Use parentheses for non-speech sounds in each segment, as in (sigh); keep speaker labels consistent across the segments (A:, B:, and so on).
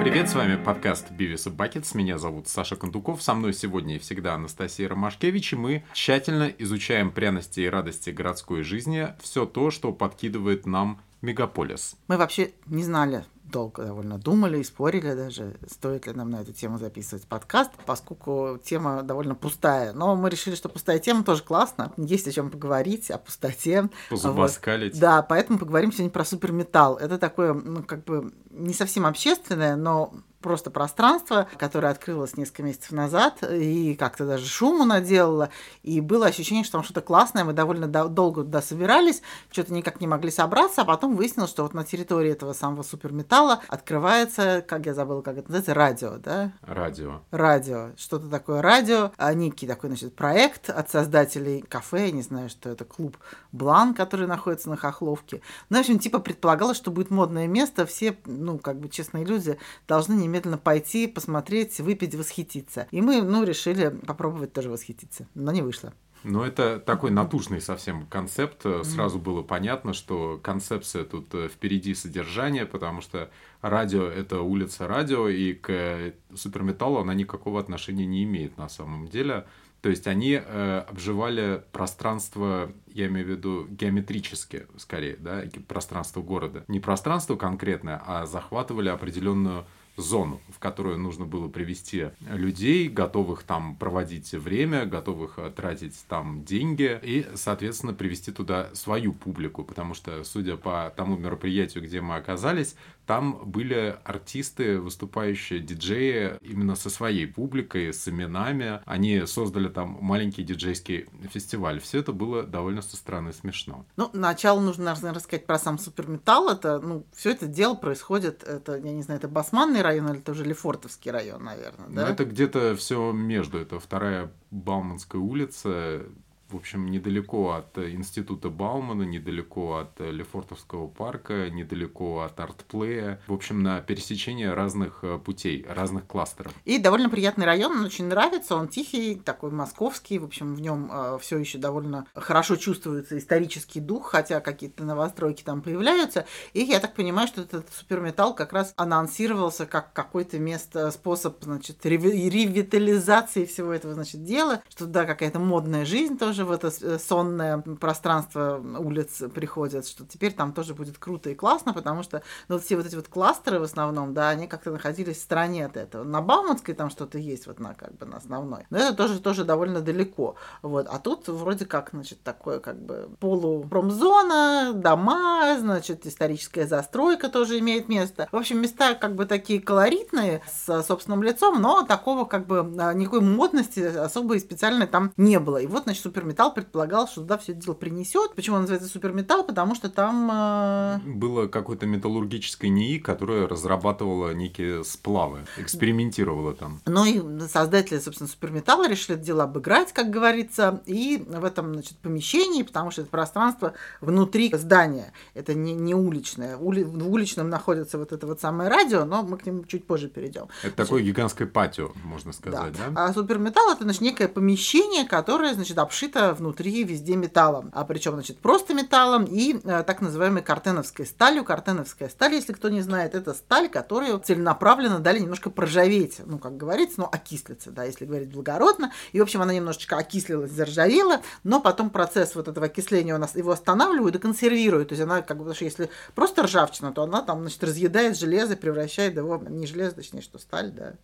A: Привет, с вами подкаст Бивис и Бакетс. Меня зовут Саша Кондуков. Со мной сегодня и всегда Анастасия Ромашкевич. И мы тщательно изучаем пряности и радости городской жизни, все то, что подкидывает нам мегаполис.
B: Мы вообще не знали, долго довольно думали и спорили даже, стоит ли нам на эту тему записывать подкаст, поскольку тема довольно пустая. Но мы решили, что пустая тема тоже классно. Есть о чем поговорить, о пустоте.
A: Позубоскалить.
B: Вот. Да, поэтому поговорим сегодня про суперметалл. Это такое, ну, как бы не совсем общественное, но просто пространство, которое открылось несколько месяцев назад, и как-то даже шуму наделало, и было ощущение, что там что-то классное, мы довольно долго туда собирались, что-то никак не могли собраться, а потом выяснилось, что вот на территории этого самого суперметалла открывается, как я забыла, как это называется, радио, да?
A: Радио.
B: Радио. Что-то такое радио. А некий такой, значит, проект от создателей кафе, я не знаю, что это, клуб Блан, который находится на Хохловке. Ну, в общем, типа предполагалось, что будет модное место, все, ну, как бы честные люди должны не немедленно пойти, посмотреть, выпить, восхититься. И мы, ну, решили попробовать тоже восхититься, но не вышло.
A: Ну, это такой натужный совсем концепт. Сразу было понятно, что концепция тут э, впереди содержания, потому что радио — это улица радио, и к суперметаллу она никакого отношения не имеет на самом деле. То есть они э, обживали пространство, я имею в виду геометрически, скорее, да, пространство города. Не пространство конкретное, а захватывали определенную зону, в которую нужно было привести людей, готовых там проводить время, готовых э, тратить там деньги и, соответственно, привести туда свою публику, потому что, судя по тому мероприятию, где мы оказались, там были артисты, выступающие диджеи именно со своей публикой, с именами. Они создали там маленький диджейский фестиваль. Все это было довольно со стороны смешно.
B: Ну, начало нужно, наверное, рассказать про сам суперметалл. Это, ну, все это дело происходит, это, я не знаю, это Басманный район или это уже Лефортовский район, наверное, да?
A: Ну, это где-то все между. Это вторая Бауманская улица, в общем, недалеко от института Баумана, недалеко от Лефортовского парка, недалеко от артплея. В общем, на пересечении разных э, путей, разных кластеров.
B: И довольно приятный район, он очень нравится, он тихий, такой московский, в общем, в нем э, все еще довольно хорошо чувствуется исторический дух, хотя какие-то новостройки там появляются. И я так понимаю, что этот суперметалл как раз анонсировался как какой-то место, способ, значит, ревитализации всего этого, значит, дела, что да, какая-то модная жизнь тоже тоже в это э, сонное пространство улиц приходят, что теперь там тоже будет круто и классно, потому что ну, все вот эти вот кластеры в основном, да, они как-то находились в стороне от этого. На Бауманской там что-то есть, вот на как бы на основной. Но это тоже, тоже довольно далеко. Вот. А тут вроде как, значит, такое как бы полупромзона, дома, значит, историческая застройка тоже имеет место. В общем, места как бы такие колоритные, с собственным лицом, но такого как бы а, никакой модности особой и специальной там не было. И вот, значит, супер суперметалл предполагал, что туда все это дело принесет. Почему он называется суперметалл? Потому что там... Э...
A: Было какое-то металлургическое НИИ, которое разрабатывало некие сплавы, экспериментировало там.
B: Ну и создатели, собственно, суперметалла решили это дело обыграть, как говорится, и в этом, значит, помещении, потому что это пространство внутри здания, это не, не уличное. Ули... В уличном находится вот это вот самое радио, но мы к нему чуть позже перейдем. Это
A: такое гигантское патио, можно сказать, да?
B: да? А суперметалл это, значит, некое помещение, которое, значит, обшито покрыта внутри везде металлом, а причем, значит, просто металлом и э, так называемой картеновской сталью. Картеновская сталь, если кто не знает, это сталь, которую целенаправленно дали немножко проржаветь, ну, как говорится, ну, окислиться, да, если говорить благородно. И, в общем, она немножечко окислилась, заржавела, но потом процесс вот этого окисления у нас его останавливают и консервируют. То есть она, как бы, потому что если просто ржавчина, то она там, значит, разъедает железо, превращает его, не железо, точнее, что сталь, да,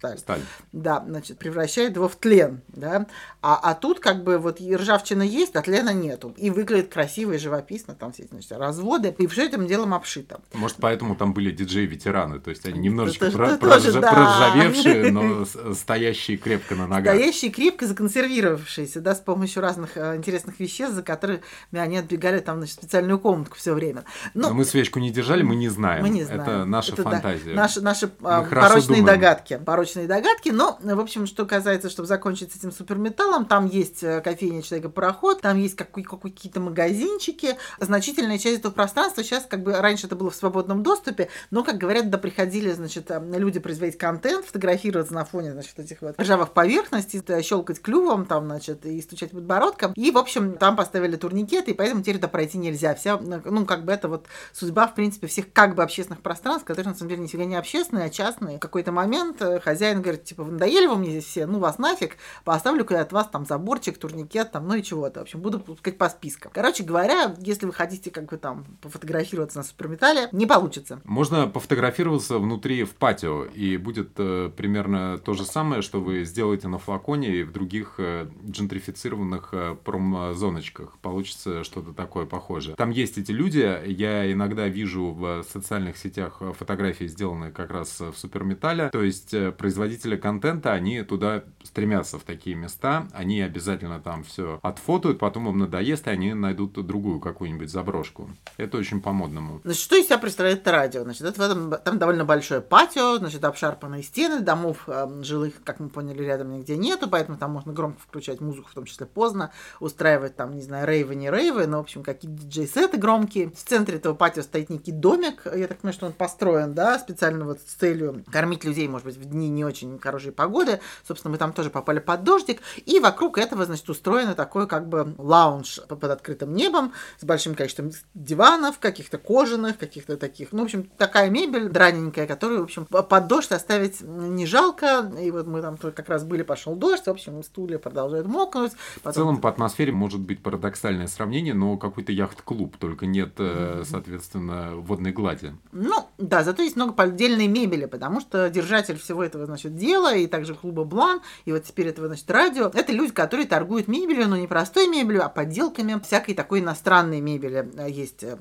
B: сталь.
A: Сталь.
B: Да, значит, превращает его в тлен, да. А, а тут как бы вот ржавчина есть, а тлена нету. И выглядит красиво и живописно, там все эти значит, разводы, и все этим делом обшито.
A: Может, поэтому там были диджеи-ветераны, то есть они немножечко это, про, прорж... тоже, да. проржавевшие, но (laughs) стоящие крепко на ногах.
B: Стоящие крепко законсервировавшиеся, да, с помощью разных э, интересных веществ, за которые они отбегали там, значит, специальную комнатку все время.
A: Но, но мы свечку не держали, мы не знаем. Мы не знаем. Это наша это, фантазия.
B: Да, наши наши а, порочные догадки. Порочные неудачные догадки, но, в общем, что касается, чтобы закончить с этим суперметаллом, там есть э, кофейня Человека-пароход, там есть какие-то магазинчики, значительная часть этого пространства сейчас, как бы, раньше это было в свободном доступе, но, как говорят, да приходили, значит, э, люди производить контент, фотографироваться на фоне, значит, этих вот ржавых поверхностей, щелкать клювом там, значит, и стучать подбородком, и, в общем, там поставили турникеты, и поэтому теперь туда пройти нельзя. Вся, ну, как бы это вот судьба, в принципе, всех как бы общественных пространств, которые, на самом деле, нифига не общественные, а частные. В какой-то момент э, хозяин говорит, типа, вы надоели вы мне здесь все, ну, вас нафиг, поставлю куда от вас там заборчик, турникет, там, ну и чего-то. В общем, буду пускать по спискам. Короче говоря, если вы хотите как бы там пофотографироваться на суперметалле, не получится.
A: Можно пофотографироваться внутри в патио, и будет э, примерно то же самое, что вы сделаете на флаконе и в других э, джентрифицированных э, промзоночках. Получится что-то такое похожее. Там есть эти люди, я иногда вижу в социальных сетях фотографии, сделанные как раз в суперметалле. То есть э, производители контента, они туда стремятся в такие места, они обязательно там все отфотают, потом им надоест, и они найдут другую какую-нибудь заброшку. Это очень по-модному.
B: Значит, что из себя представляет это радио? Значит, это в этом, там довольно большое патио, значит, обшарпанные стены, домов э, жилых, как мы поняли, рядом нигде нету, поэтому там можно громко включать музыку, в том числе поздно, устраивать там, не знаю, рейвы, не рейвы, но, в общем, какие-то диджей-сеты громкие. В центре этого патио стоит некий домик, я так понимаю, что он построен, да, специально вот с целью кормить людей, может быть, в дни не очень хорошей погоды. Собственно, мы там тоже попали под дождик. И вокруг этого, значит, устроено такое как бы лаунж под открытым небом с большим количеством диванов, каких-то кожаных, каких-то таких. Ну, в общем, такая мебель драненькая, которую, в общем, под дождь оставить не жалко. И вот мы там как раз были, пошел дождь, в общем, стулья продолжают мокнуть.
A: Потом... В целом, по атмосфере может быть парадоксальное сравнение, но какой-то яхт-клуб, только нет, mm-hmm. соответственно, водной глади.
B: Ну, да, зато есть много поддельной мебели, потому что держатель всего этого, значит, дела, и также клуба Блан, и вот теперь этого, значит, радио, это люди, которые торгуют мебелью, но не простой мебелью, а подделками всякой такой иностранной мебели. Есть э,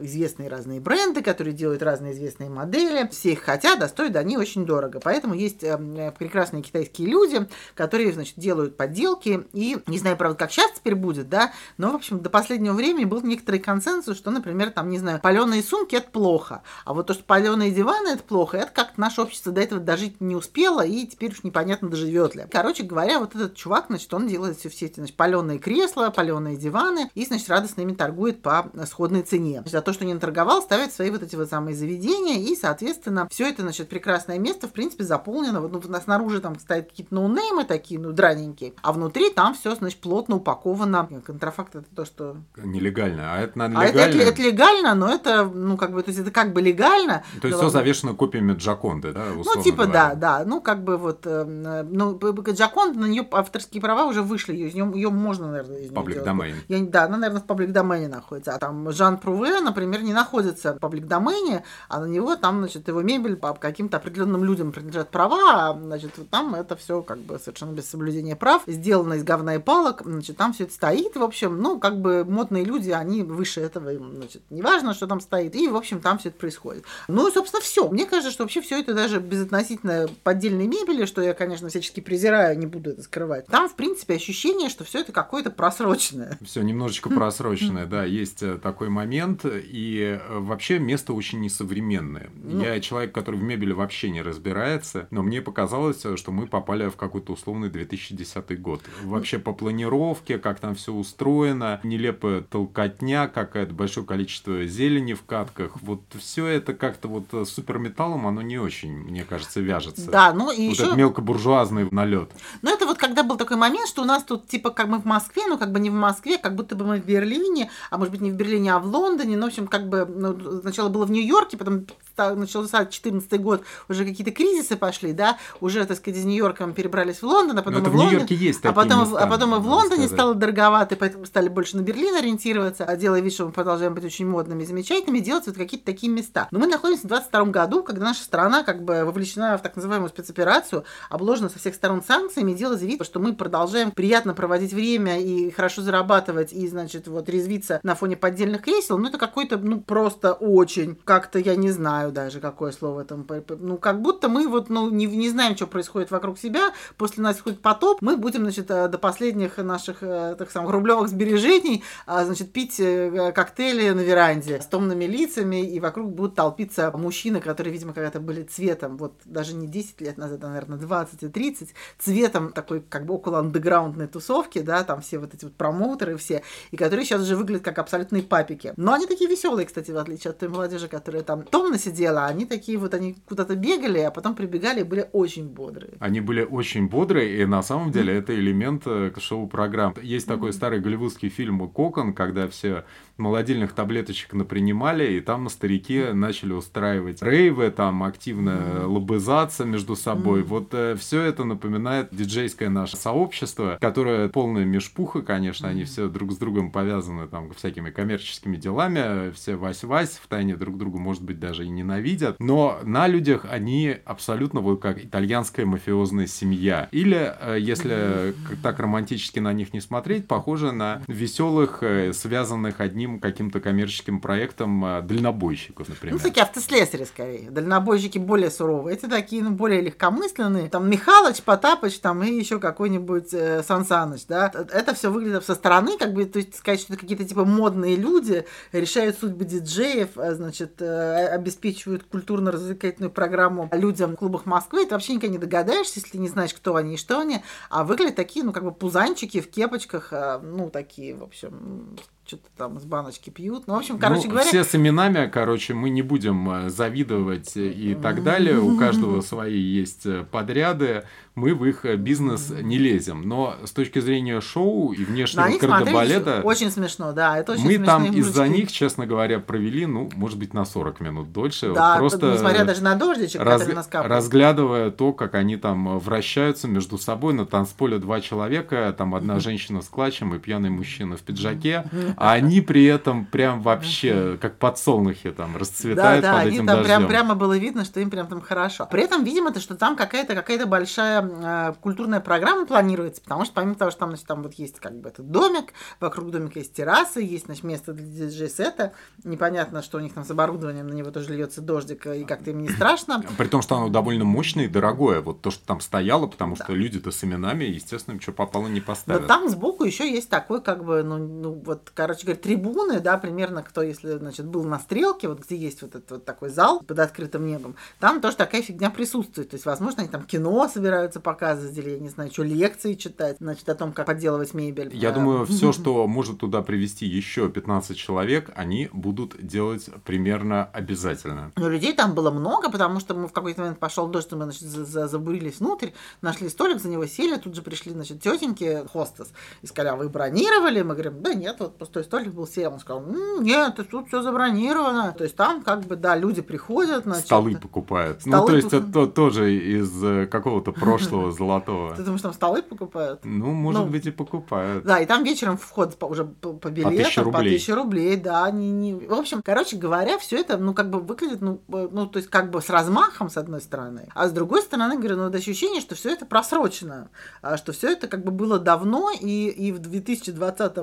B: известные разные бренды, которые делают разные известные модели, все их хотят, а стоят они очень дорого. Поэтому есть э, прекрасные китайские люди, которые, значит, делают подделки, и не знаю, правда, как сейчас теперь будет, да, но, в общем, до последнего времени был некоторый консенсус, что, например, там, не знаю, паленые сумки – это плохо, а вот то, что паленые диваны – это плохо, это как наше общество до этого дожить не успело, и теперь уж непонятно, доживет ли. Короче говоря, вот этот чувак, значит, он делает все, все эти, значит, паленые кресла, паленые диваны, и, значит, радостно ими торгует по сходной цене. За то, что не наторговал, ставит свои вот эти вот самые заведения, и, соответственно, все это, значит, прекрасное место, в принципе, заполнено. Вот, ну, снаружи там стоят какие-то ноунеймы такие, ну, драненькие, а внутри там все, значит, плотно упаковано. Контрафакт это то, что...
A: Нелегально, а это, наверное, легально.
B: А это, это, это легально, но это, ну, как бы, то есть это как бы легально.
A: То есть все завешено копиями Джаконды, да,
B: Ну, типа, говоря. да, да. Ну, как бы вот, э, ну, Джаконда, на нее авторские права уже вышли, ее, ее можно, наверное, из
A: Паблик домен.
B: Да, она, наверное, в паблик домене находится. А там Жан Пруве, например, не находится в паблик домене, а на него там, значит, его мебель по каким-то определенным людям принадлежат права, а, значит, там это все как бы совершенно без соблюдения прав, сделано из говна и палок, значит, там все это стоит, в общем, ну, как бы модные люди, они выше этого, значит, неважно, что там стоит, и, в общем, там все это происходит. Ну, и, собственно, все. Мне кажется, что вообще все это даже безотносительно поддельной мебели, что я, конечно, всячески презираю, не буду это скрывать. Там, в принципе, ощущение, что все это какое-то просроченное.
A: Все немножечко просроченное, да, есть э, такой момент. И э, вообще место очень несовременное. Ну, я человек, который в мебели вообще не разбирается, но мне показалось, э, что мы попали в какой-то условный 2010 год. Вообще по планировке, как там все устроено, нелепая толкотня, какое-то большое количество зелени в катках. Вот все это как-то вот суперметаллом, оно не очень, мне кажется, вяжется.
B: Да, ну и
A: вот
B: еще...
A: этот мелкобуржуазный налет.
B: Ну это вот когда был такой момент, что у нас тут типа как мы в Москве, ну как бы не в Москве, как будто бы мы в Берлине, а может быть не в Берлине, а в Лондоне, ну в общем как бы ну, сначала было в Нью-Йорке, потом начался 2014 год, уже какие-то кризисы пошли, да, уже, так сказать, из Нью-Йорка мы перебрались в Лондон, а потом
A: в,
B: в Лондон,
A: есть
B: а потом,
A: места,
B: а потом и в Лондоне сказать. стало дороговато, поэтому стали больше на Берлин ориентироваться, а делая вид, что мы продолжаем быть очень модными и замечательными, делать вот какие-то такие места. Но мы находимся в 22 году, когда наша страна как бы вовлечена в так называемую спецоперацию, обложена со всех сторон санкциями, делая вид, что мы продолжаем приятно проводить время и хорошо зарабатывать, и, значит, вот резвиться на фоне поддельных кресел, ну, это какой-то, ну, просто очень, как-то, я не знаю, знаю даже, какое слово там. Ну, как будто мы вот, ну, не, не знаем, что происходит вокруг себя. После нас хоть потоп, мы будем, значит, э, до последних наших, э, так самых, рублевых сбережений, а, значит, пить э, коктейли на веранде с томными лицами, и вокруг будут толпиться мужчины, которые, видимо, когда-то были цветом, вот даже не 10 лет назад, а, наверное, 20 и 30, цветом такой, как бы, около андеграундной тусовки, да, там все вот эти вот промоутеры все, и которые сейчас уже выглядят как абсолютные папики. Но они такие веселые, кстати, в отличие от той молодежи, которая там томно сидела, они такие вот, они куда-то бегали, а потом прибегали и были очень бодрые.
A: Они были очень бодрые, и на самом деле это элемент э, шоу-программ. Есть такой старый голливудский фильм «Кокон», когда все молодильных таблеточек напринимали, и там на старике начали устраивать рейвы, там активно mm-hmm. лобызаться между собой. Mm-hmm. Вот э, все это напоминает диджейское наше сообщество, которое полное межпуха, конечно, mm-hmm. они все друг с другом повязаны там всякими коммерческими делами, все вась-вась, в тайне друг другу, может быть, даже и ненавидят, но на людях они абсолютно вот как итальянская мафиозная семья. Или, э, если mm-hmm. так романтически на них не смотреть, похоже на веселых, э, связанных одним одним каким-то коммерческим проектом а, дальнобойщиков, например.
B: Ну, такие автослесари, скорее. Дальнобойщики более суровые. Эти такие, ну, более легкомысленные. Там Михалыч, Потапыч, там и еще какой-нибудь э, Сансаныч, да. Это все выглядит со стороны, как бы, то есть сказать, что это какие-то типа модные люди, решают судьбы диджеев, а, значит, э, обеспечивают культурно-развлекательную программу людям в клубах Москвы. Ты вообще никогда не догадаешься, если не знаешь, кто они и что они. А выглядят такие, ну, как бы пузанчики в кепочках, а, ну, такие, в общем, что-то там с баночки пьют. Ну, в общем, короче
A: ну,
B: говоря...
A: Все с именами, короче, мы не будем э, завидовать и так далее. У каждого (laughs) свои есть э, подряды мы в их э, бизнес не лезем. Но с точки зрения шоу и внешнего да, кардебалета...
B: Очень смешно, да. Это очень
A: мы там из-за них, честно говоря, провели, ну, может быть, на 40 минут дольше.
B: Да, просто несмотря даже на дождичек, раз... который нас капает.
A: Разглядывая то, как они там вращаются между собой, на танцполе два человека, там одна женщина с клатчем и пьяный мужчина в пиджаке, а они при этом прям вообще как подсолнухи там расцветают да, да, под этим
B: там
A: дождем.
B: Прям, прямо было видно, что им прям там хорошо. При этом, видимо, то, что там какая-то какая-то большая э, культурная программа планируется, потому что помимо того, что там, значит, там вот есть как бы этот домик, вокруг домика есть террасы, есть, значит, место для диджей-сета, непонятно, что у них там с оборудованием, на него тоже льется дождик, и как-то им не страшно.
A: При том, что оно довольно мощное и дорогое, вот то, что там стояло, потому что да. люди-то с именами, естественно, что попало не поставят.
B: Но там сбоку еще есть такой, как бы, ну, ну вот, короче говоря, трибуны, да, примерно, кто, если, значит, был на стрелке, вот где есть вот этот вот такой зал под открытым небом, там тоже такая фигня присутствует. То есть, возможно, они там кино собираются показывать, или, я не знаю, что, лекции читать, значит, о том, как подделывать мебель.
A: Я думаю, все, (laughs) что может туда привести еще 15 человек, они будут делать примерно обязательно.
B: Но людей там было много, потому что мы в какой-то момент пошел дождь, мы, значит, забурились внутрь, нашли столик, за него сели, тут же пришли, значит, тетеньки, хостес, и сказали, а вы бронировали? Мы говорим, да нет, вот пустой столик был, сел. Он сказал, нет, тут все забронировано. То есть там как бы, да, люди приходят, значит...
A: Столы покупают. Столы ну, то есть это тоже из э, какого-то прошлого золотого.
B: Ты думаешь, там столы покупают?
A: Ну, может ну, быть, и покупают.
B: Да, и там вечером вход уже по билетам, по тысяче рублей, да. Не, не... В общем, короче говоря, все это, ну, как бы выглядит, ну, ну, то есть как бы с размахом, с одной стороны, а с другой стороны, говорю, ну, вот ощущение, что все это просрочено, а что все это как бы было давно, и, и в 2020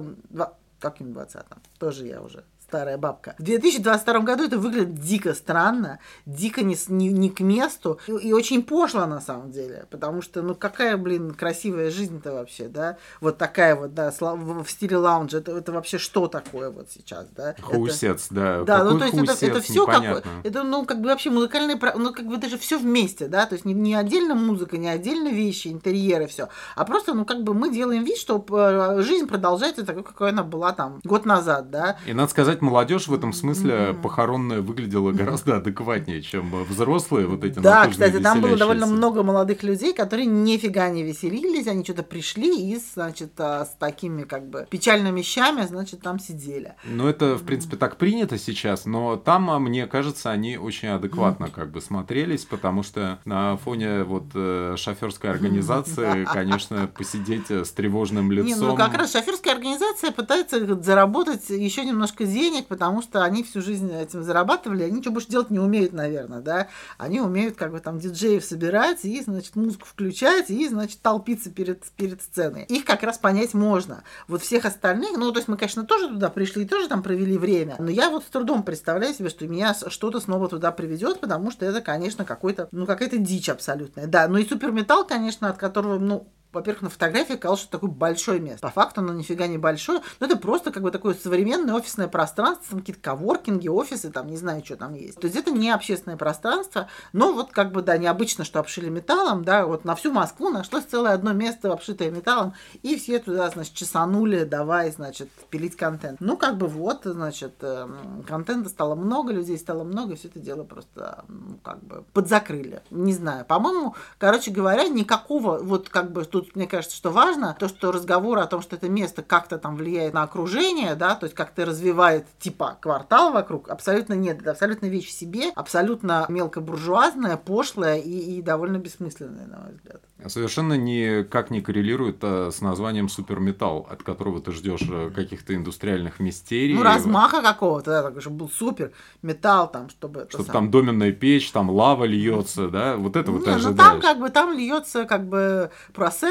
B: каким 20-м? Тоже я уже старая бабка. В 2022 году это выглядит дико странно, дико не, не, не к месту и, и очень пошло на самом деле, потому что, ну, какая, блин, красивая жизнь-то вообще, да? Вот такая вот, да, в, стиле лаунжа, это, это вообще что такое вот сейчас, да?
A: Хаусец,
B: это,
A: да.
B: Да, ну, то есть это, это все как это, ну, как бы вообще музыкальные, ну, как бы даже все вместе, да, то есть не, не отдельно музыка, не отдельно вещи, интерьеры, все, а просто, ну, как бы мы делаем вид, что э, жизнь продолжается такой, какой она была там год назад, да?
A: И надо сказать, молодежь в этом смысле похоронная выглядела гораздо адекватнее, чем взрослые вот эти
B: Да, кстати, там было довольно много молодых людей, которые нифига не веселились, они что-то пришли и, значит, а, с такими как бы печальными вещами, значит, там сидели.
A: Ну, это, в принципе, так принято сейчас, но там, а, мне кажется, они очень адекватно как бы смотрелись, потому что на фоне вот э, шоферской организации, конечно, посидеть с тревожным лицом. Не, ну
B: как раз шоферская организация пытается заработать еще немножко денег, денег, потому что они всю жизнь этим зарабатывали, они ничего больше делать не умеют, наверное, да. Они умеют как бы там диджеев собирать и, значит, музыку включать и, значит, толпиться перед, перед сценой. Их как раз понять можно. Вот всех остальных, ну, то есть мы, конечно, тоже туда пришли и тоже там провели время, но я вот с трудом представляю себе, что меня что-то снова туда приведет, потому что это, конечно, какой-то, ну, какая-то дичь абсолютная. Да, ну и суперметалл, конечно, от которого, ну, во-первых, на фотографии казалось, что такое большое место. По факту оно нифига не большое, но это просто как бы такое современное офисное пространство, там какие-то коворкинги, офисы, там не знаю, что там есть. То есть это не общественное пространство, но вот как бы, да, необычно, что обшили металлом, да, вот на всю Москву нашлось целое одно место, обшитое металлом, и все туда, значит, чесанули, давай, значит, пилить контент. Ну, как бы вот, значит, эм, контента стало много, людей стало много, все это дело просто, ну, как бы подзакрыли. Не знаю, по-моему, короче говоря, никакого, вот как бы, тут мне кажется, что важно, то, что разговор о том, что это место как-то там влияет на окружение, да, то есть как-то развивает типа квартал вокруг, абсолютно нет. Это абсолютно вещь в себе, абсолютно мелкобуржуазная, пошлая и, и довольно бессмысленная, на мой взгляд.
A: Совершенно никак не коррелирует а, с названием суперметалл, от которого ты ждешь э, каких-то индустриальных мистерий.
B: Ну, размаха какого-то, да, так, чтобы был супер металл, там, чтобы...
A: Чтобы сам... там доменная печь, там лава льется, да, вот это вот
B: ожидаешь. Ну, там как бы, там льется как бы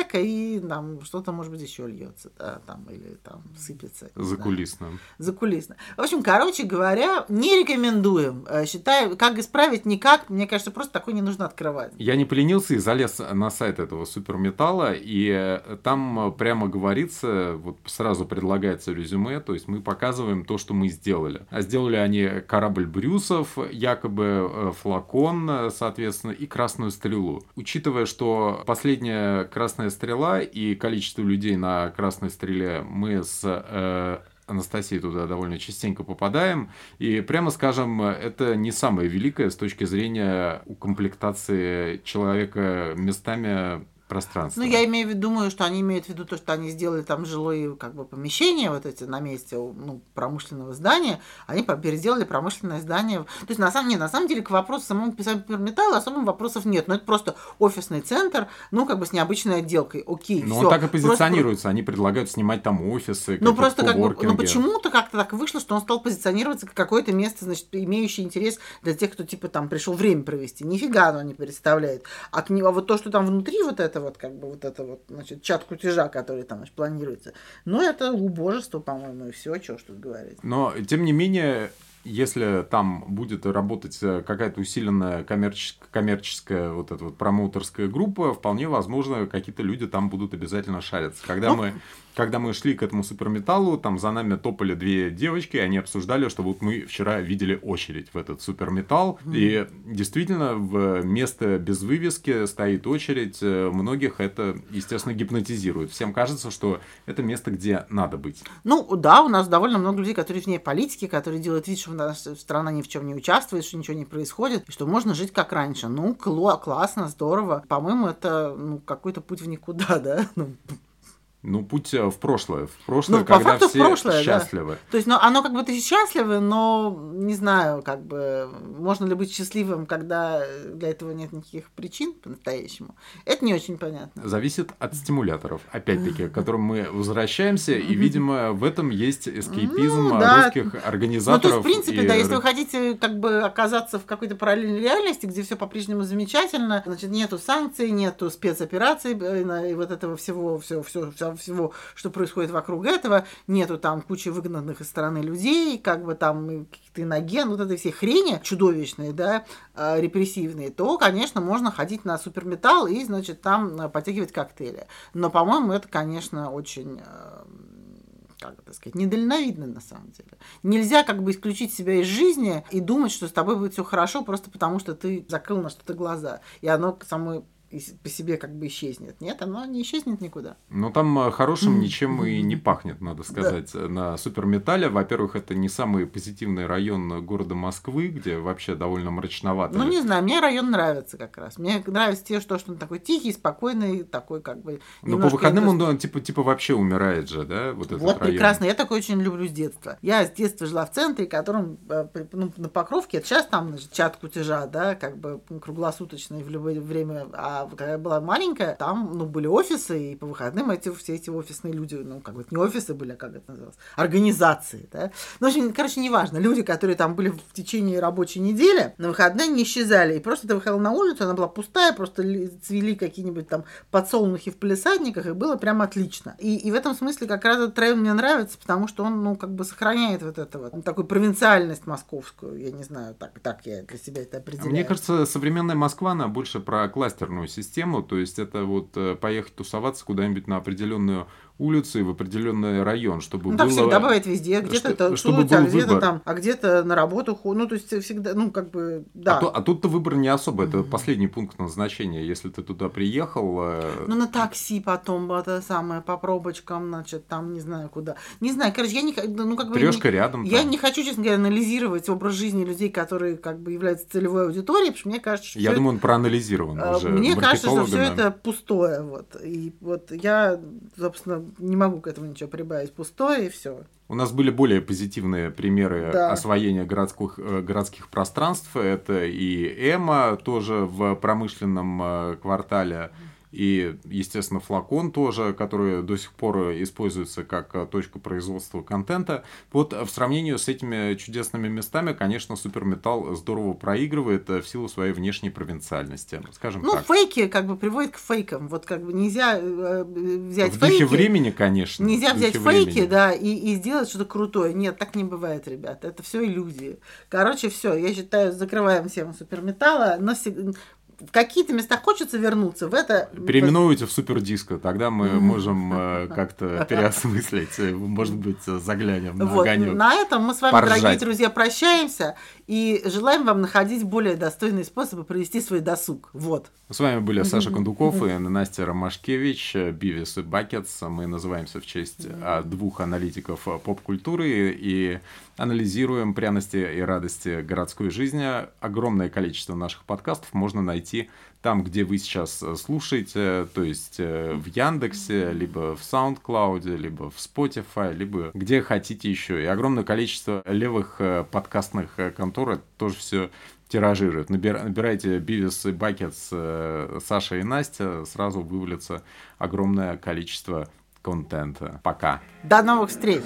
B: просека и там что-то, может быть, еще льется, да, там, или там сыпется.
A: Закулисно.
B: Да. Закулисно. В общем, короче говоря, не рекомендуем. Э, считаю, как исправить, никак, мне кажется, просто такой не нужно открывать.
A: Я не поленился и залез на сайт этого суперметалла, и э, там прямо говорится, вот сразу предлагается резюме, то есть мы показываем то, что мы сделали. А сделали они корабль Брюсов, якобы э, флакон, соответственно, и красную стрелу. Учитывая, что последняя красная стрела и количество людей на красной стреле мы с э, Анастасией туда довольно частенько попадаем. И прямо скажем, это не самое великое с точки зрения укомплектации человека местами пространство.
B: Ну, я имею в виду, думаю, что они имеют в виду то, что они сделали там жилые как бы помещения вот эти на месте ну, промышленного здания, они переделали промышленное здание. То есть, на самом, не, на самом деле, к вопросу самому металла особым вопросов нет. Но это просто офисный центр, ну, как бы с необычной отделкой. Окей,
A: он так и позиционируется. Просто... Они предлагают снимать там офисы,
B: Ну, просто как бы, ну, почему-то как-то так вышло, что он стал позиционироваться как какое-то место, значит, имеющее интерес для тех, кто, типа, там пришел время провести. Нифига оно не представляет. А, к нему, а вот то, что там внутри вот это вот, как бы вот это вот, значит, чат кутежа, который там значит, планируется. Но это убожество, по-моему, и все, что тут говорить.
A: Но, тем не менее, если там будет работать э, какая-то усиленная коммерческая, коммерческая вот эта вот промоутерская группа, вполне возможно, какие-то люди там будут обязательно шариться. Когда ну, мы когда мы шли к этому суперметаллу, там за нами топали две девочки, и они обсуждали, что вот мы вчера видели очередь в этот суперметалл, mm. и действительно в место без вывески стоит очередь, э, многих это, естественно, гипнотизирует. Всем кажется, что это место, где надо быть.
B: Ну да, у нас довольно много людей, которые вне политики, которые делают вид, что наша страна ни в чем не участвует, что ничего не происходит, и что можно жить как раньше. Ну, классно, здорово. По-моему, это ну, какой-то путь в никуда, (laughs) да? Ну,
A: ну, путь э, в прошлое. В прошлое, ну, когда по факту все в прошлое, счастливы. Да.
B: То есть, ну, оно как бы ты счастливы, но не знаю, как бы, можно ли быть счастливым, когда для этого нет никаких причин по-настоящему. Это не очень понятно.
A: Зависит от стимуляторов, опять-таки, к которым мы возвращаемся, и, видимо, в этом есть эскейпизм ну, да. русских организаторов. Ну, то есть,
B: в принципе, и... да, если вы хотите как бы оказаться в какой-то параллельной реальности, где все по-прежнему замечательно, значит, нету санкций, нету спецопераций, э, и вот этого всего, все, все, все всего, что происходит вокруг этого, нету там кучи выгнанных из страны людей, как бы там какие-то иноген, вот этой всей хрени чудовищные, да, а, репрессивные, то, конечно, можно ходить на суперметалл и, значит, там а, потягивать коктейли. Но, по-моему, это, конечно, очень а, как это сказать, недальновидно на самом деле. Нельзя как бы исключить себя из жизни и думать, что с тобой будет все хорошо просто потому, что ты закрыл на что-то глаза. И оно само по себе как бы исчезнет. Нет, оно не исчезнет никуда.
A: Ну, там э, хорошим ничем и не пахнет, надо сказать. Да. На суперметалле, во-первых, это не самый позитивный район города Москвы, где вообще довольно мрачновато.
B: Ну, не знаю, мне район нравится как раз. Мне нравится те, что, что он такой тихий, спокойный, такой как бы...
A: Ну, по выходным он, он типа, типа вообще умирает же, да? Вот, этот
B: вот район. прекрасно. Я такой очень люблю с детства. Я с детства жила в центре, которым э, ну, на Покровке, это сейчас там значит, чат кутежа, да, как бы круглосуточный в любое время, а А когда я была маленькая, там, ну, были офисы, и по выходным эти, все эти офисные люди, ну, как бы не офисы были, а как это называлось, организации, да. Ну, в общем, короче, неважно. Люди, которые там были в течение рабочей недели, на выходные не исчезали. И просто ты выходил на улицу, она была пустая, просто цвели какие-нибудь там подсолнухи в палисадниках, и было прям отлично. И, и в этом смысле как раз этот район мне нравится, потому что он, ну, как бы сохраняет вот это вот, такую провинциальность московскую, я не знаю, так, так я для себя это определяю.
A: Мне кажется, современная Москва, она больше про кластерную систему, то есть это вот э, поехать тусоваться куда-нибудь на определенную улицу и в определенный район, чтобы
B: ну,
A: было...
B: так всегда бывает везде, где-то
A: чтобы
B: а где-то там, а где-то на работу, ну, то есть всегда, ну, как бы, да.
A: А, то, а тут-то выбор не особо, это mm-hmm. последний пункт назначения, если ты туда приехал... Э...
B: Ну, на такси потом, это самое, по пробочкам, значит, там, не знаю, куда. Не знаю, короче, я не... Ну, как бы...
A: Трешка рядом.
B: Я там. не хочу, честно говоря, анализировать образ жизни людей, которые, как бы, являются целевой аудиторией, потому что мне кажется, что
A: Я думаю, он проанализирован
B: э,
A: уже
B: Мне кажется, что все это пустое, вот. И вот я, собственно, не могу к этому ничего прибавить, пустое и все.
A: У нас были более позитивные примеры да. освоения городских, э, городских пространств. Это и Эма тоже в промышленном э, квартале. И, естественно, флакон тоже, который до сих пор используется как э, точка производства контента. Вот в сравнении с этими чудесными местами, конечно, Суперметалл здорово проигрывает э, в силу своей внешней провинциальности. Скажем
B: ну,
A: так.
B: фейки как бы приводят к фейкам. Вот как бы нельзя э, взять
A: в
B: фейки.
A: В духе времени, конечно.
B: Нельзя взять фейки, времени. да, и, и сделать что-то крутое. Нет, так не бывает, ребята. Это все иллюзии. Короче, все. Я считаю, закрываем тему суперметалла. Но в какие-то места хочется вернуться, в это...
A: Переименуйте в супердиско, тогда мы можем э, как-то (laughs) переосмыслить, э, может быть, заглянем на вот. огонек.
B: На этом мы с вами, поржать. дорогие друзья, прощаемся и желаем вам находить более достойные способы провести свой досуг. Вот.
A: С вами были Саша Кондуков и Настя Ромашкевич, Бивис и Бакетс. Мы называемся в честь а, двух аналитиков поп-культуры и анализируем пряности и радости городской жизни. Огромное количество наших подкастов можно найти там, где вы сейчас э, слушаете, то есть э, в Яндексе, либо в SoundCloud, либо в Spotify, либо где хотите еще. И огромное количество левых э, подкастных контор тоже все тиражируют. Набирайте Бивис и Бакетс Саша и Настя, сразу вывалится огромное количество контента. Пока.
B: До новых встреч!